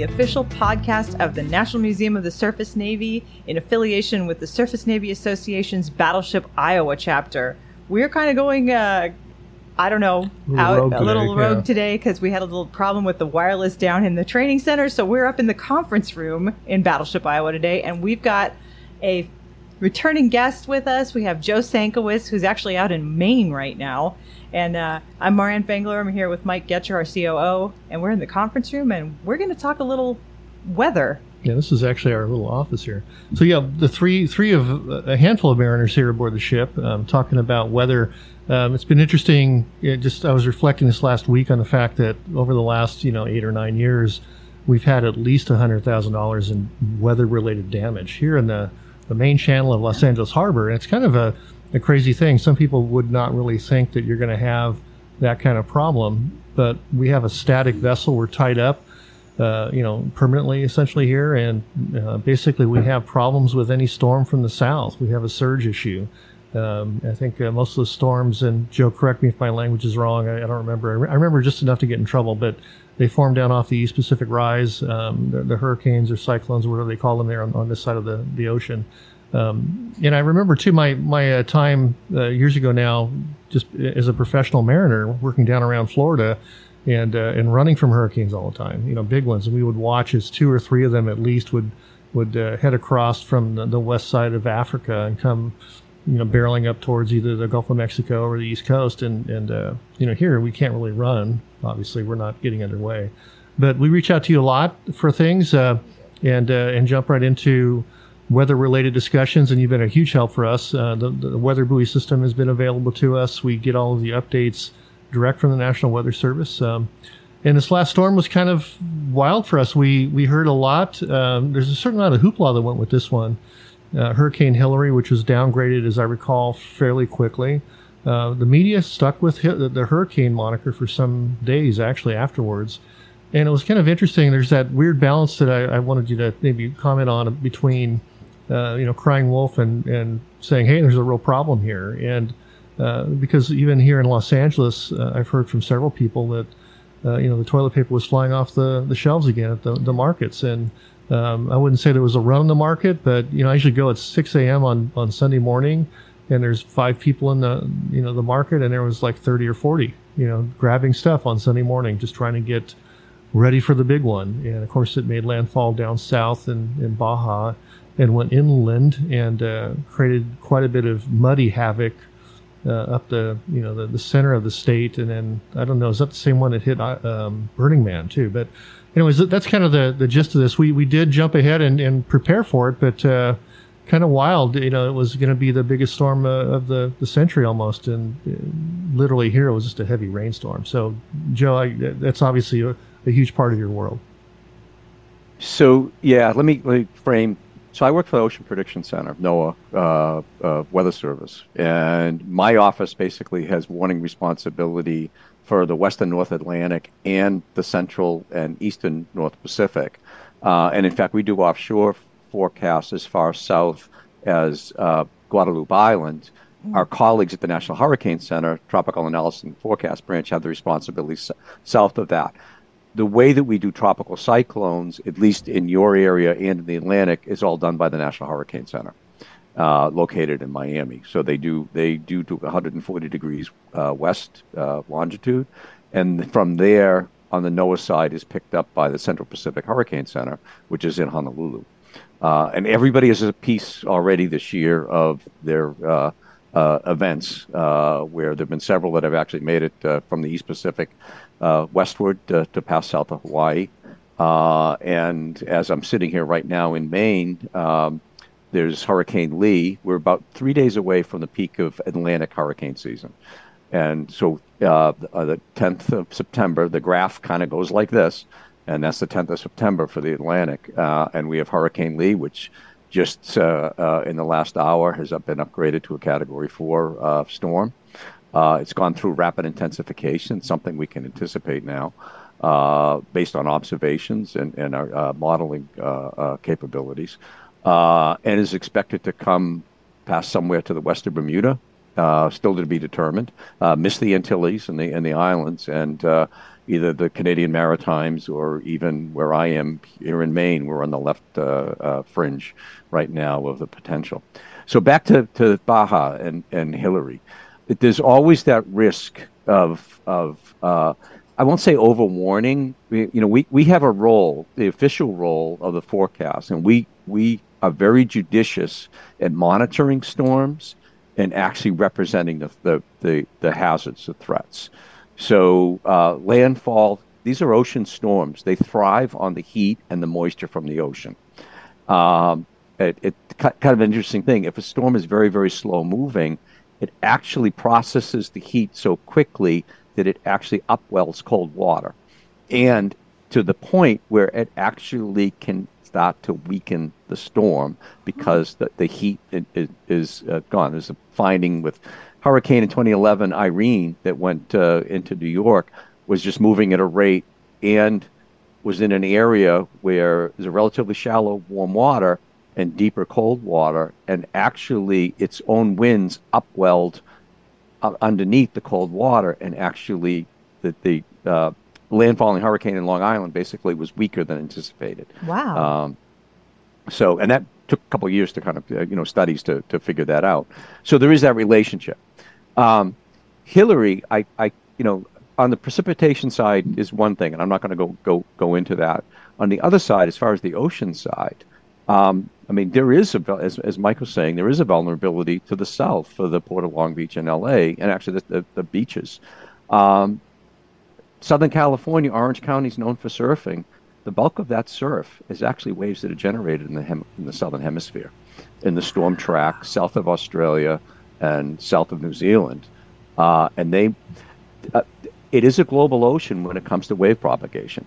the official podcast of the National Museum of the Surface Navy in affiliation with the Surface Navy Association's Battleship Iowa chapter. We're kind of going, uh, I don't know, out rogue a little today, rogue yeah. today because we had a little problem with the wireless down in the training center. So we're up in the conference room in Battleship Iowa today, and we've got a returning guest with us. We have Joe Sienkiewicz, who's actually out in Maine right now. And uh, I'm Marianne Fengler. I'm here with Mike Getcher, our COO, and we're in the conference room, and we're going to talk a little weather. Yeah, this is actually our little office here. So yeah, the three three of a handful of mariners here aboard the ship, um, talking about weather. Um, it's been interesting. Yeah, just I was reflecting this last week on the fact that over the last you know eight or nine years, we've had at least hundred thousand dollars in weather related damage here in the the main channel of Los Angeles Harbor. And it's kind of a, a crazy thing. Some people would not really think that you're going to have that kind of problem, but we have a static vessel. We're tied up uh, you know, permanently essentially here. And uh, basically, we have problems with any storm from the south. We have a surge issue. Um, I think uh, most of the storms, and Joe, correct me if my language is wrong. I, I don't remember. I, re- I remember just enough to get in trouble, but they form down off the East Pacific Rise, um, the, the hurricanes or cyclones, whatever they call them there on, on this side of the, the ocean. Um, and I remember too my my uh, time uh, years ago now, just as a professional mariner working down around Florida, and uh, and running from hurricanes all the time. You know, big ones, and we would watch as two or three of them at least would would uh, head across from the, the west side of Africa and come, you know, barreling up towards either the Gulf of Mexico or the East Coast. And and uh, you know, here we can't really run. Obviously, we're not getting underway, but we reach out to you a lot for things, uh, and uh, and jump right into weather related discussions. And you've been a huge help for us. Uh, the, the weather buoy system has been available to us. We get all of the updates direct from the national weather service. Um, and this last storm was kind of wild for us. We we heard a lot. Um, there's a certain amount of hoopla that went with this one uh, hurricane Hilary which was downgraded as i recall fairly quickly uh, the media stuck with the, the hurricane moniker for some days actually afterwards and it was kind of interesting. There's that weird balance that I, I wanted you to maybe comment on between, uh, you know, crying wolf and, and saying, hey, there's a real problem here. And uh, because even here in Los Angeles, uh, I've heard from several people that, uh, you know, the toilet paper was flying off the, the shelves again at the, the markets. And um, I wouldn't say there was a run on the market, but, you know, I usually go at 6 a.m. on, on Sunday morning and there's five people in the, you know, the market and there was like 30 or 40, you know, grabbing stuff on Sunday morning, just trying to get ready for the big one. And of course, it made landfall down south in, in Baja and went inland and uh, created quite a bit of muddy havoc uh, up the you know the, the center of the state. And then I don't know, is that the same one that hit uh, um, Burning Man too? But anyways, that's kind of the, the gist of this. We we did jump ahead and, and prepare for it, but. Uh, Kind of wild, you know. It was going to be the biggest storm uh, of the, the century almost, and uh, literally here it was just a heavy rainstorm. So, Joe, I, that's obviously a, a huge part of your world. So yeah, let me, let me frame. So I work for the Ocean Prediction Center, NOAA uh, uh, Weather Service, and my office basically has warning responsibility for the Western North Atlantic and the Central and Eastern North Pacific. Uh, and in fact, we do offshore forecasts as far south as uh, Guadalupe Island. Our colleagues at the National Hurricane Center, Tropical Analysis and Forecast Branch, have the responsibility s- south of that the way that we do tropical cyclones, at least in your area and in the Atlantic, is all done by the National Hurricane Center, uh, located in Miami. So they do they do to 140 degrees uh, west uh, longitude, and from there on the NOAA side is picked up by the Central Pacific Hurricane Center, which is in Honolulu. Uh, and everybody has a piece already this year of their uh, events, uh, where there have been several that have actually made it uh, from the East Pacific uh, westward to, past south of Hawaii. Uh, and as I'm sitting here right now in Maine, um, there's Hurricane Lee. We're about three days away from the peak of Atlantic hurricane season. And so uh, the, uh, the 10th of September, the graph kind of goes like this, and that's the 10th of September for the Atlantic. Uh, and we have Hurricane Lee, which just uh, uh, in the last hour has been upgraded to a Category 4 uh, storm. Uh, it's gone through rapid intensification, something we can anticipate now uh, based on observations and, and our uh, modeling capabilities, and is expected to come past somewhere to the west of Bermuda, still to be determined. Missed the Antilles and the and the islands, and either the Canadian Maritimes or even where I am here in Maine, we're on the left uh, uh, fringe right now of the potential. So back to, to Baja and, and Hilary, there's always that risk of of uh, I won't say overwarning. We, you know, we, we have a role, the official role of the forecast, and we we are very judicious at monitoring storms and actually representing the the, the, the hazards, the threats. So uh, landfall, these are ocean storms. They thrive on the heat and the moisture from the ocean. Um, it, it kind of an interesting thing. If a storm is very very slow moving, it actually processes the heat so quickly that it actually upwells cold water, and to the point where it actually can start to weaken the storm because the, the heat is, is uh, gone. There's a finding with hurricane in 2011, Irene, that went uh, into New York, was just moving at a rate and was in an area where there's a relatively shallow warm water and deeper cold water, and actually its own winds upwelled uh, underneath the cold water, and actually the, the uh, landfalling hurricane in Long Island basically was weaker than anticipated. Wow. Um, so, and that took a couple of years to kind of, uh, you know, studies to, to figure that out. So there is that relationship. Um, Hilary, I, I, you know, on the precipitation side is one thing, and I'm not going to go go go into that. On the other side, as far as the ocean side, um, I mean, there is a, as as Mike was saying, there is a vulnerability to the south for the Port of Long Beach and L.A. and actually the, the, the beaches. Um, Southern California, Orange County is known for surfing. The bulk of that surf is actually waves that are generated in the hem- in the southern hemisphere, in the storm track south of Australia, and south of New Zealand. Uh, and they, uh, it is a global ocean when it comes to wave propagation.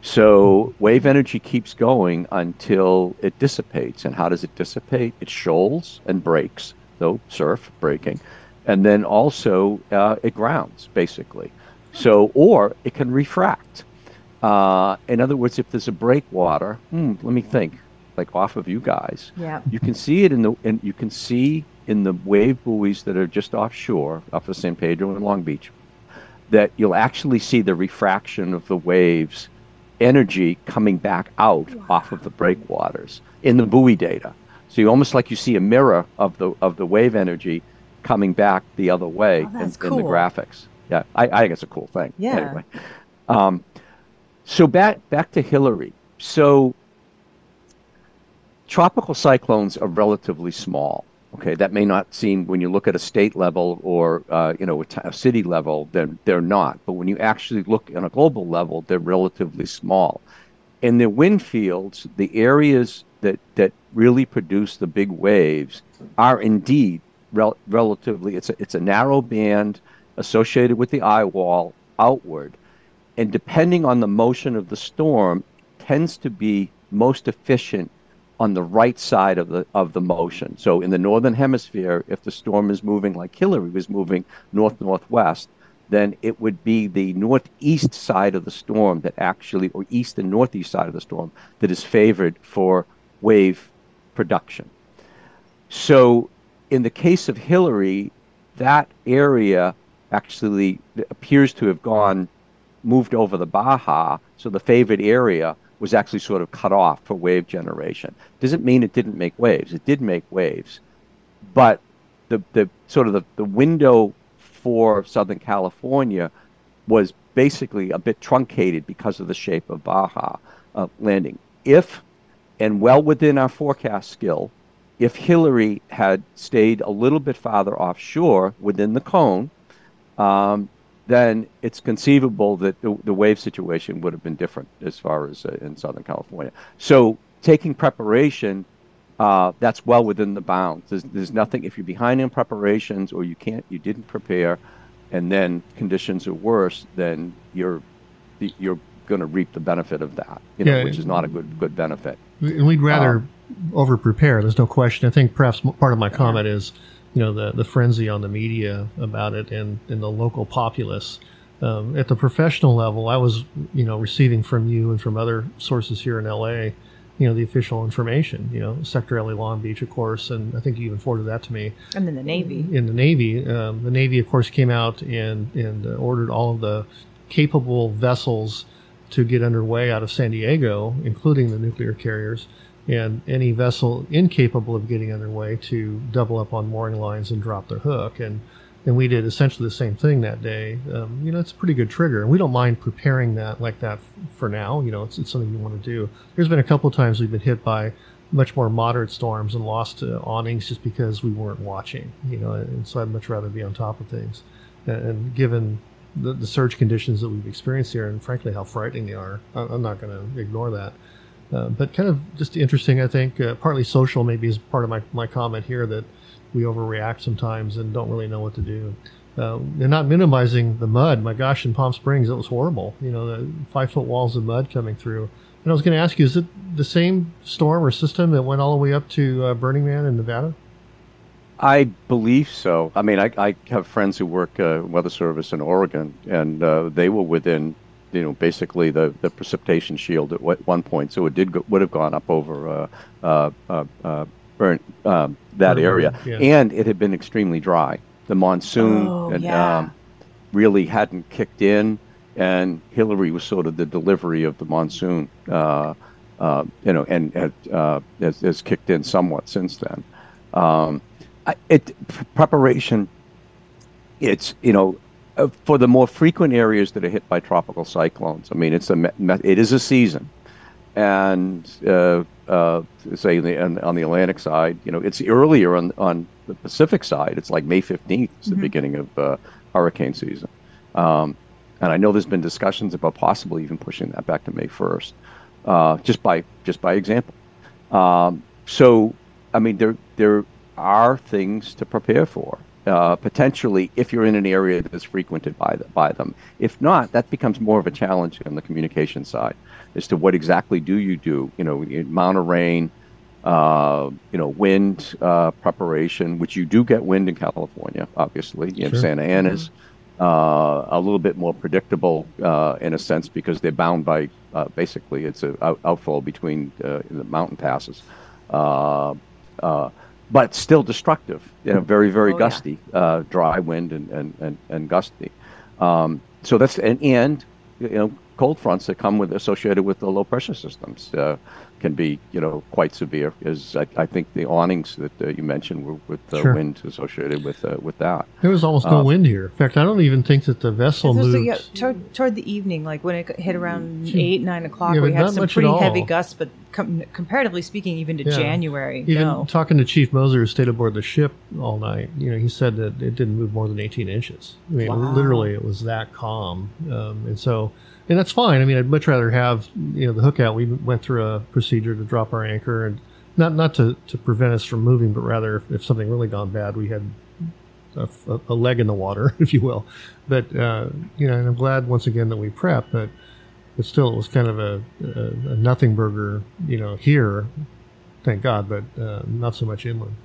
So wave energy keeps going until it dissipates. And how does it dissipate? It shoals and breaks, though surf breaking, and then also uh, it grounds basically. So or it can refract. Uh, in other words, if there's a breakwater, hmm, let me think, like off of you guys, yeah. you can see it in the and you can see in the wave buoys that are just offshore, off of San Pedro and Long Beach, that you'll actually see the refraction of the waves energy coming back out wow. off of the breakwaters in the buoy data. So you almost like you see a mirror of the of the wave energy coming back the other way oh, in, cool. in, the graphics. Yeah, I, I, think it's a cool thing. Yeah. Anyway, um, so back back to Hilary. So tropical cyclones are relatively small. Okay, that may not seem when you look at a state level or uh, you know a, t- a city level, then they're not. But when you actually look on a global level, they're relatively small. And the wind fields, the areas that that really produce the big waves are indeed rel- relatively. It's a it's a narrow band associated with the eye wall outward, and depending on the motion of the storm, tends to be most efficient on the right side of the of the motion. So in the northern hemisphere, if the storm is moving like Hilary was moving north northwest, then it would be the northeast side of the storm that actually, or east and northeast side of the storm that is favored for wave production. So in the case of Hilary, that area actually appears to have gone moved over the Baja, so the favored area was actually sort of cut off for wave generation. Doesn't mean it didn't make waves. It did make waves, but the the sort of the, the window for Southern California was basically a bit truncated because of the shape of Baja uh, landing. If and well within our forecast skill, if Hilary had stayed a little bit farther offshore within the cone, um, then it's conceivable that the, the, wave situation would have been different as far as uh, in Southern California. So taking preparation, uh, that's well within the bounds. There's, there's nothing if you're behind in preparations or you can't, you didn't prepare, and then conditions are worse, then you're you're going to reap the benefit of that, you know, yeah, which is not a good good benefit. And we'd rather um, over prepare. There's no question. I think perhaps part of my comment is you know the the frenzy on the media about it and in the local populace. Um, at the professional level, I was you know receiving from you and from other sources here in LA you know, the official information. You know, Sector LA Long Beach, of course, and I think you even forwarded that to me. And then the Navy. In the Navy, um, the Navy, of course, came out and and uh, ordered all of the capable vessels to get underway out of San Diego, including the nuclear carriers, and any vessel incapable of getting underway to double up on mooring lines and drop their hook. And and we did essentially the same thing that day. Um, you know, it's a pretty good trigger, and we don't mind preparing that like that for now. You know, it's, it's something you want to do. There's been a couple of times we've been hit by much more moderate storms and lost uh, awnings just because we weren't watching. You know, and so I'd much rather be on top of things. And, and given the, the surge conditions that we've experienced here, and frankly how frightening they are, I'm not going to ignore that. Uh, but kind of just interesting, I think, uh, partly social maybe is part of my, my comment here that we overreact sometimes and don't really know what to do. Uh, and not minimizing the mud. My gosh, in Palm Springs, it was horrible. You know, the five foot walls of mud coming through. And I was going to ask you, is it the same storm or system that went all the way up to uh, Burning Man in Nevada? I believe so. I mean, I, I have friends who work uh, weather service in Oregon, and uh, they were within, you know, basically the, the precipitation shield at one point. So it did go, would have gone up over uh, uh, uh, uh burn um, that burn, area, yeah. and it had been extremely dry. The monsoon oh, and, yeah. um, really hadn't kicked in, and Hilary was sort of the delivery of the monsoon. Uh, you know, and had, has, has, kicked in somewhat since then. Um, it preparation. It's you know uh, for the more frequent areas that are hit by tropical cyclones. I mean, it's a it is a season, and uh, uh, say the, on, on, the Atlantic side, you know, it's earlier on on the Pacific side. It's like May fifteenth is the mm-hmm. beginning of uh, hurricane season, um, and I know there's been discussions about possibly even pushing that back to May first, uh, just by just by example. Um, so, I mean, there there are things to prepare for. Uh, potentially, if you're in an area that is frequented by the, by them. If not, that becomes more of a challenge on the communication side as to what exactly do you do. You know, amount of rain, uh, you know, wind uh, preparation, which you do get wind in California, obviously. In sure. Santa Ana's mm-hmm. uh, a little bit more predictable uh, in a sense because they're bound by uh, basically it's an out- outflow between the mountain passes but still destructive. You know, very very oh, gusty, yeah. uh, dry wind and and and, and gusty. Um, so that's and, and you know cold fronts that come with associated with the low pressure systems uh, can be you know quite severe. As I, I think the awnings that uh, you mentioned were with the sure. wind associated with uh, with that. There was almost no uh, wind here. In fact, I don't even think that the vessel moved. Like, yeah, toward, toward, the evening, like when it hit around eight nine o'clock, yeah, we had some pretty heavy gusts, but com- comparatively speaking, even to yeah. January, even no. talking to Chief Moser, who stayed aboard the ship all night, you know, he said that it didn't move more than eighteen inches. I mean, wow. literally, it was that calm, um, and so and that's fine. I mean, I'd much rather have you know the hook out. We went through a procedure to drop our anchor, and not not to, to prevent us from moving, but rather if, if something really gone bad, we had a, a, leg in the water, if you will. But uh, you know, and I'm glad once again that we prepped, but but still, it was kind of a, a, a nothing burger, you know, here, thank God, but uh, not so much inland.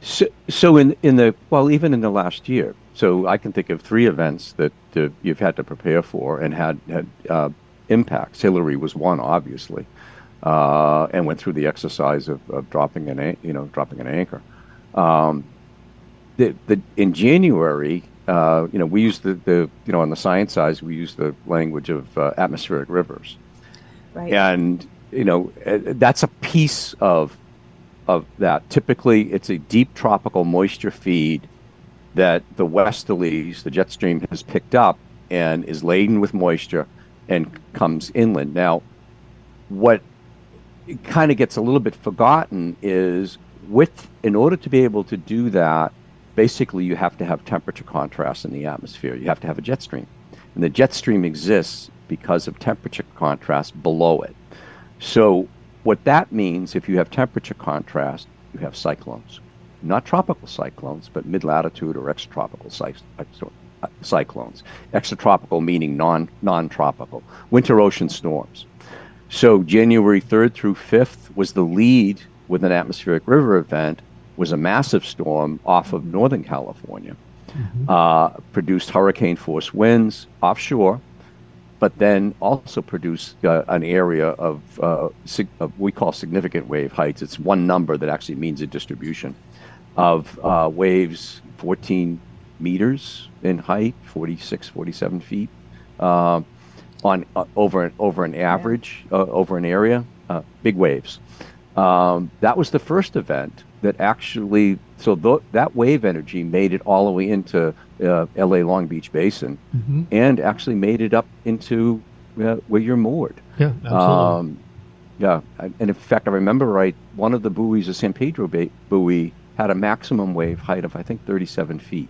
So, so in in the well, even in the last year, so I can think of three events that uh, you've had to prepare for and had had uh, impacts. Hilary was one, obviously, uh, and went through the exercise of, of dropping an you know dropping an anchor. Um, the, the, in January, uh, you know, we use the, the you know on the science side, we use the language of uh, atmospheric rivers, right. and you know uh, that's a piece of of that. Typically, it's a deep tropical moisture feed that the westerlies, the jet stream, has picked up and is laden with moisture and comes inland. Now, what kind of gets a little bit forgotten is with in order to be able to do that, basically you have to have temperature contrast in the atmosphere. You have to have a jet stream. And the jet stream exists because of temperature contrast below it. So what that means if you have temperature contrast, you have cyclones not tropical cyclones, but mid latitude or extratropical uh, cyclones. Extratropical meaning non non tropical. Winter ocean storms. So January 3rd through 5th was the lead with an atmospheric river event, was a massive storm off of Northern California. Mm-hmm. Uh, produced hurricane force winds offshore, but then also produce uh, an area of, uh, sig- of we call significant wave heights. It's one number that actually means a distribution of uh, waves 14 meters in height, 46, 47 feet, uh, on uh, over over an average uh, over an area, uh, big waves. Um, that was the first event that actually so th- that wave energy made it all the way into uh, L.A. Long Beach Basin, Mm-hmm. and actually made it up into uh, where you're moored. Yeah, absolutely. Um, yeah, I- and in fact, I remember right. One of the buoys, the San Pedro ba- buoy, had a maximum wave height of I think 37 feet.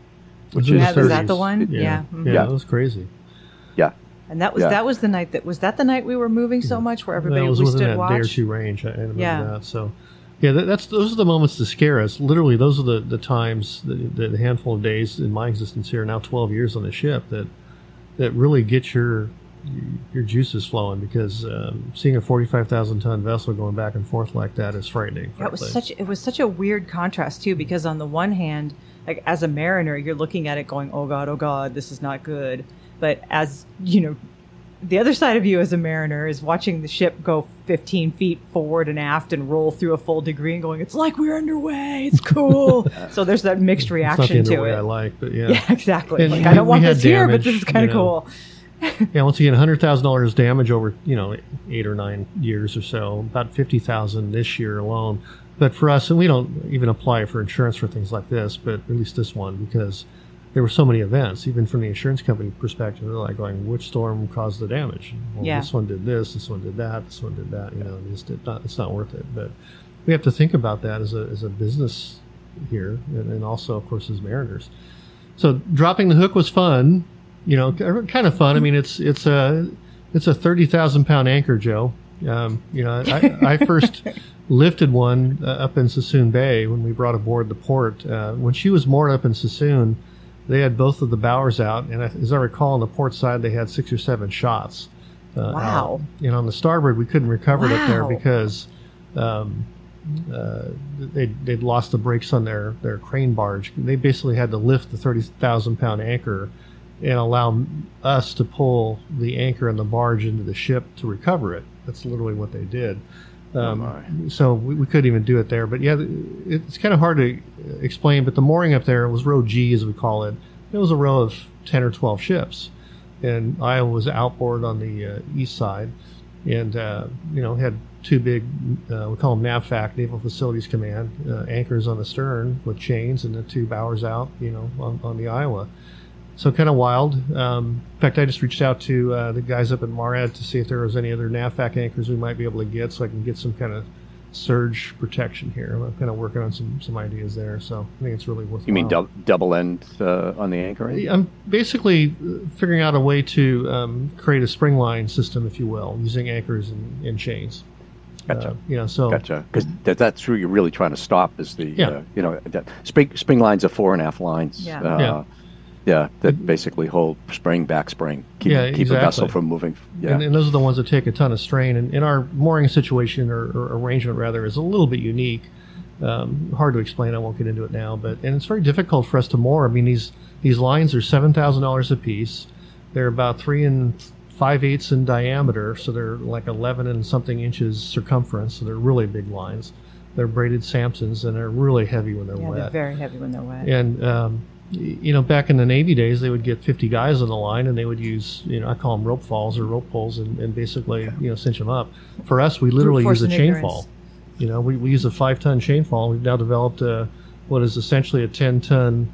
Which is- Yeah, was that the one? Yeah, Yeah. yeah, Mhm. Yeah. that was crazy. Yeah, And that was Yeah. that was the night that was that the night we were moving so much where everybody that was we within stood that watch. day or two range. I, I remember Yeah. that. So, yeah, that, that's those are the moments to scare us. Literally, those are the the times, the, the handful of days in my existence here, now twelve years on the ship, that that really get your your juices flowing because um, seeing a forty five thousand ton vessel going back and forth like that is frightening. That was such it was such a weird contrast too because on the one hand, like as a mariner, you're looking at it going, "Oh god, oh god, this is not good." But as, you know, the other side of you as a mariner is watching the ship go 15 feet forward and aft and roll through a full degree and going, "It's like we're underway. It's cool." so there's that mixed It's not the reaction to it. I like, but yeah. yeah, exactly. Like I don't want this here, but this is kind you of know. cool. Yeah, once again, hundred thousand dollars damage over you know eight or nine years or so. About fifty thousand this year alone. But for us, and we don't even apply for insurance for things like this, but at least this one because there were so many events. Even from the insurance company perspective, they're like going, "Which storm caused the damage? Well, Yeah. this one did this, this one did that, this one did that. You know, it's not it's not worth it. But we have to think about that as a as a business here, and, and also of course as mariners. So dropping the hook was fun, you know, kind of fun. I mean, it's it's a it's a thirty thousand pound anchor, Joe. Um, you know, I, I first lifted one uh, up in Suisun Bay when we brought aboard the port. Uh, when she was moored up in Suisun, they had both of the bowers out, and as I recall, on the port side they had six or seven shots. Uh, Wow. out. And on the starboard, we couldn't recover it up there because um, uh, they they'd lost the brakes on their their crane barge. They basically had to lift the thirty thousand pound anchor and allow us to pull the anchor and the barge into the ship to recover it. That's literally what they did. Um, my. so we, we couldn't even do it there. But yeah, it's kind of hard to explain. But the mooring up there was row G, as we call it. It was a row of ten or twelve ships, and Iowa was outboard on the uh, east side, and uh, you know had two big uh, we call them NAVFAC Naval Facilities Command uh, anchors on the stern with chains, and the two bowers out, you know, on, on the Iowa. So kind of wild. Um, in fact, I just reached out to uh, the guys up at Marad to see if there was any other NAVFAC anchors we might be able to get, so I can get some kind of surge protection here. I'm kind of working on some some ideas there, so I think it's really worth. you mean dou- double end uh, on the anchor? end? I'm basically uh, figuring out a way to um, create a spring line system, if you will, using anchors and, and chains. Gotcha. Uh, you know, so Gotcha. Because that, that's who you're really trying to stop is the, Yeah. uh, you know, that spring, spring lines are four and a half lines. Yeah. Uh, Yeah. Yeah, that basically hold spring, back spring, keep, Yeah, keep a vessel from moving. Yeah. And, and those are the ones that take a ton of strain. And, and our mooring situation or, or arrangement rather is a little bit unique. Um, hard to explain. I won't get into it now, but and it's very difficult for us to moor. I mean these these lines are seven thousand dollars a piece. They're about three and five eighths in diameter, so they're like eleven and something inches circumference. So they're really big lines. They're braided Samsons and they're really heavy when they're Yeah, wet. they're very heavy when they're wet. And um, y- you know, back in the Navy days, they would get 50 guys on the line, and they would use, you know, I call them rope falls or rope pulls, and, and basically, you know, cinch them up. For us, we literally use a chain fall. You know, we, we use a five ton chain fall. We've now developed a, what is essentially a 10 ton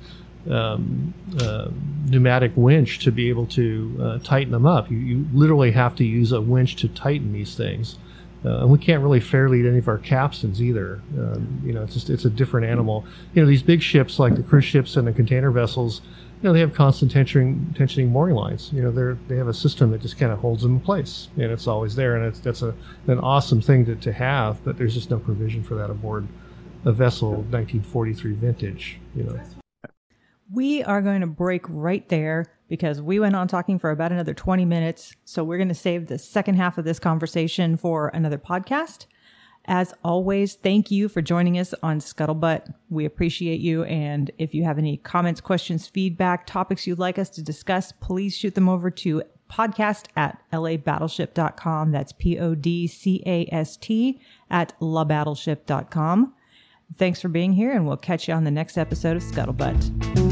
um, uh, pneumatic winch to be able to uh, tighten them up. You, you literally have to use a winch to tighten these things. Uh, and we can't really fairly lead any of our capstans either. Um, you know, it's just it's a different animal. You know, these big ships like the cruise ships and the container vessels, you know, they have constant tensioning, tensioning mooring lines. You know, they're they have a system that just kind of holds them in place, and it's always there. And it's that's a an awesome thing to, to have, but there's just no provision for that aboard a vessel of 1943 vintage. You know. We are going to break right there because we went on talking for about another 20 minutes. So we're going to save the second half of this conversation for another podcast. As always, thank you for joining us on Scuttlebutt. We appreciate you. And if you have any comments, questions, feedback, topics you'd like us to discuss, please shoot them over to podcast at labattleship.com. That's P O D C A S T at labattleship.com. Thanks for being here, and we'll catch you on the next episode of Scuttlebutt.